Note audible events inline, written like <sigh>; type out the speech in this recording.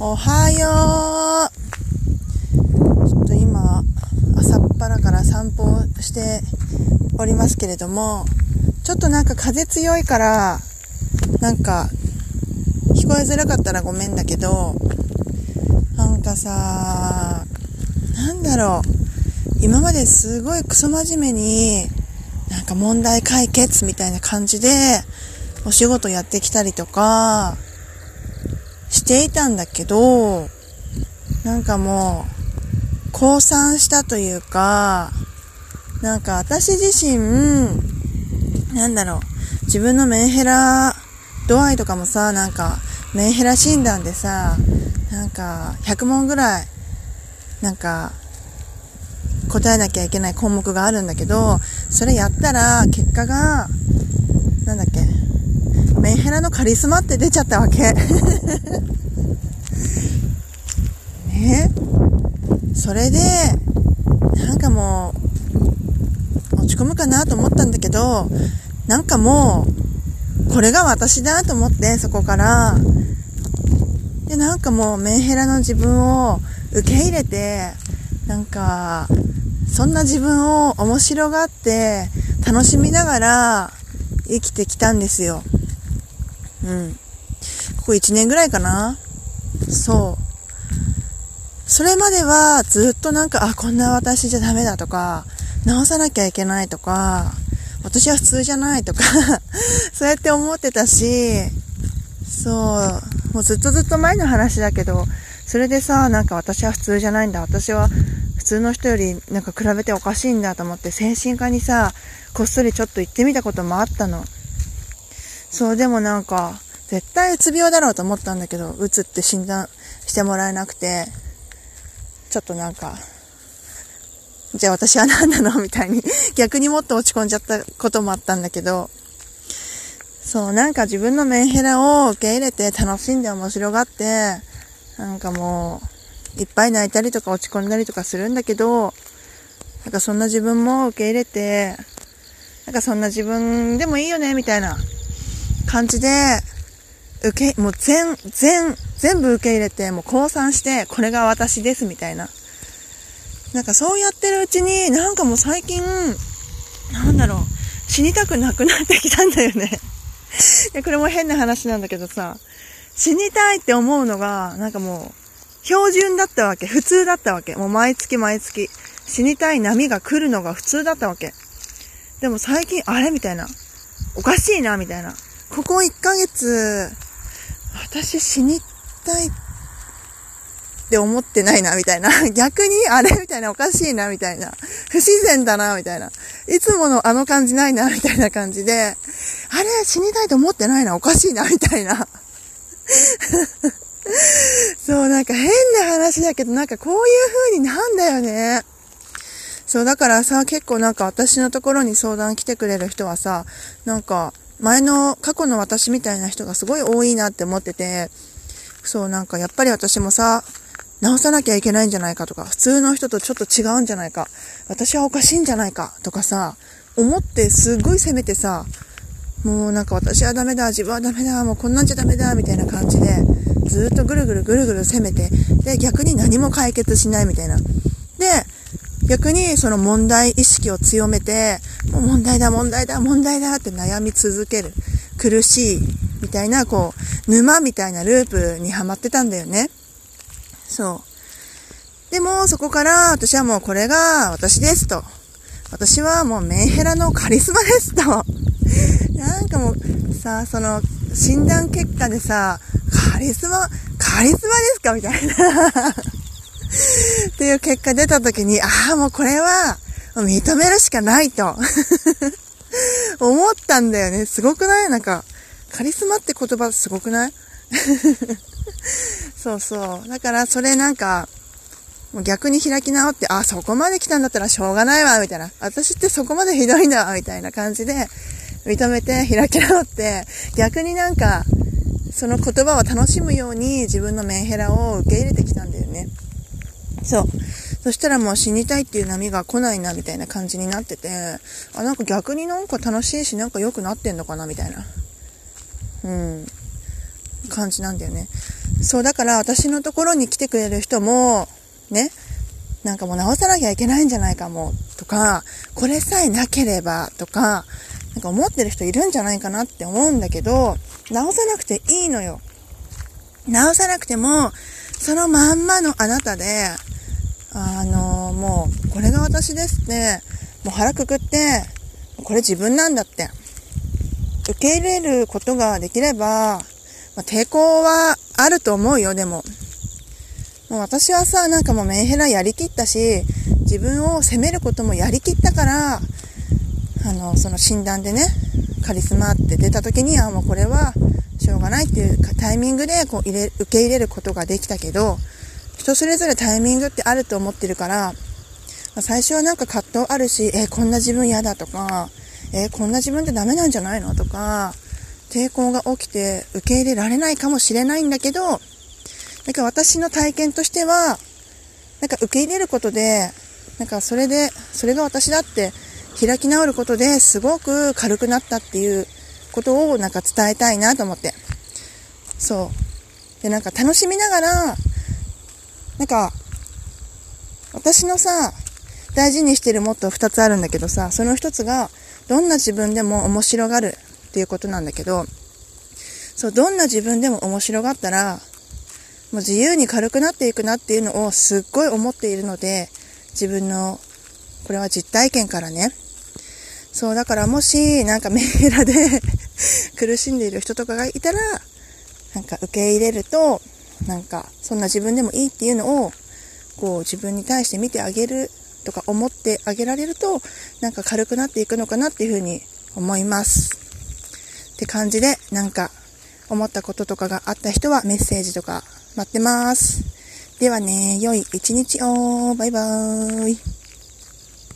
おはよう。ちょっと今、朝っぱらから散歩しておりますけれども、ちょっとなんか風強いから、なんか、聞こえづらかったらごめんだけど、なんかさ、なんだろう。今まですごいクソ真面目に、なんか問題解決みたいな感じで、お仕事やってきたりとか、していたんだけど、なんかもう、降参したというか、なんか私自身、なんだろう、自分のメンヘラ度合いとかもさ、なんか、メンヘラ診断でさ、なんか、100問ぐらい、なんか、答えなきゃいけない項目があるんだけど、それやったら、結果が、なんだっけ、メンヘラのカリスマって出ちゃったわけ。<laughs> ねそれで、なんかもう、落ち込むかなと思ったんだけど、なんかもう、これが私だと思って、そこから、で、なんかもうメンヘラの自分を受け入れて、なんか、そんな自分を面白がって楽しみながら生きてきたんですよ。うん。ここ1年ぐらいかなそう。それまではずっとなんか、あ、こんな私じゃダメだとか、直さなきゃいけないとか、私は普通じゃないとか <laughs> そうやって思ってたし、そう、もうずっとずっと前の話だけど、それでさ、なんか私は普通じゃないんだ。私は普通の人よりなんか比べておかしいんだと思って精神科にさ、こっそりちょっと行ってみたこともあったの。そう、でもなんか、絶対うつ病だろうと思ったんだけど、うつって診断してもらえなくて、ちょっとなんか、じゃあ私は何なのみたいに逆にもっと落ち込んじゃったこともあったんだけど、そう、なんか自分のメンヘラを受け入れて楽しんで面白がって、なんかもう、いっぱい泣いたりとか落ち込んだりとかするんだけど、なんかそんな自分も受け入れて、なんかそんな自分でもいいよね、みたいな感じで、受け、もう全、全、全部受け入れて、もう降参して、これが私です、みたいな。なんかそうやってるうちに、なんかもう最近、なんだろう、死にたくなくなってきたんだよね。<laughs> いや、これも変な話なんだけどさ、死にたいって思うのが、なんかもう、標準だったわけ。普通だったわけ。もう毎月毎月。死にたい波が来るのが普通だったわけ。でも最近、あれみたいな。おかしいな、みたいな。ここ1ヶ月、私死にたいって思ってないな、みたいな。<laughs> 逆に、あれみたいな、おかしいな、みたいな。不自然だな、みたいな。いつものあの感じないな、みたいな感じで、あれ死にたいと思ってないな、おかしいな、みたいな。<laughs> そう、なんか変な話だけど、なんかこういう風になんだよね。そう、だからさ、結構なんか私のところに相談来てくれる人はさ、なんか、前の過去の私みたいな人がすごい多いなって思ってて、そうなんかやっぱり私もさ、直さなきゃいけないんじゃないかとか、普通の人とちょっと違うんじゃないか、私はおかしいんじゃないかとかさ、思ってすっごい責めてさ、もうなんか私はダメだ、自分はダメだ、もうこんなんじゃダメだ、みたいな感じで、ずっとぐるぐるぐるぐる責めて、で、逆に何も解決しないみたいな。で、逆にその問題意識を強めて、もう問題だ、問題だ、問題だって悩み続ける。苦しい、みたいな、こう、沼みたいなループにはまってたんだよね。そう。でも、そこから私はもうこれが私ですと。私はもうメンヘラのカリスマですと。<laughs> なんかもう、さ、その、診断結果でさ、カリスマ、カリスマですか？みたいな <laughs> っていう結果出た時に、ああ、もうこれは、認めるしかないと <laughs> 思ったんだよね。すごくない？なんか、カリスマって言葉すごくない？<laughs> そうそう。だから、それなんか、もう逆に開き直って、あ、そこまで来たんだったらしょうがないわ、みたいな。私ってそこまでひどいんだ、みたいな感じで、認めて開き直って、逆になんか、その言葉を楽しむように自分のメンヘラを受け入れてきたんだよね。そう。そしたらもう死にたいっていう波が来ないな、みたいな感じになってて、あ、なんか逆になんか楽しいし、なんか良くなってんのかな、みたいな。うん。感じなんだよね。そう、だから私のところに来てくれる人も、ね、なんかもう直さなきゃいけないんじゃないかも、とか、これさえなければ、とか、なんか思ってる人いるんじゃないかなって思うんだけど、直さなくていいのよ。直さなくても、そのまんまのあなたで、あの、もう、これが私ですって、もう腹くくって、これ自分なんだって、受け入れることができれば、まあ、抵抗はあると思うよ、でも。もう私はさ、なんかもうメンヘラやりきったし、自分を責めることもやりきったから、あの、その診断でね、カリスマって出た時にはもうこれはしょうがないっていうタイミングでこう入れ受け入れることができたけど、人それぞれタイミングってあると思ってるから、最初はなんか葛藤あるし、えー、こんな自分嫌だとか、えー、こんな自分ってダメなんじゃないのとか、抵抗が起きて受け入れられないかもしれないんだけど、なんか私の体験としては、なんか受け入れることで、なんかそれで、それが私だって開き直ることですごく軽くなったっていうことをなんか伝えたいなと思って。そう。で、なんか楽しみながら、なんか、私のさ、大事にしてるモットー2つあるんだけどさ、その1つが、どんな自分でも面白がるっていうことなんだけど、そう、どんな自分でも面白がったら、もう自由に軽くなっていくなっていうのをすっごい思っているので、自分の、これは実体験からね。そう、だからもし、なんかメンヘラで <laughs> 苦しんでいる人とかがいたら、なんか受け入れると、なんかそんな自分でもいいっていうのをこう自分に対して見てあげるとか思ってあげられるとなんか軽くなっていくのかなっていうふうに思います。って感じでなんか思ったこととかがあった人はメッセージとか待ってます。ではね良い一日を。バイバーイ。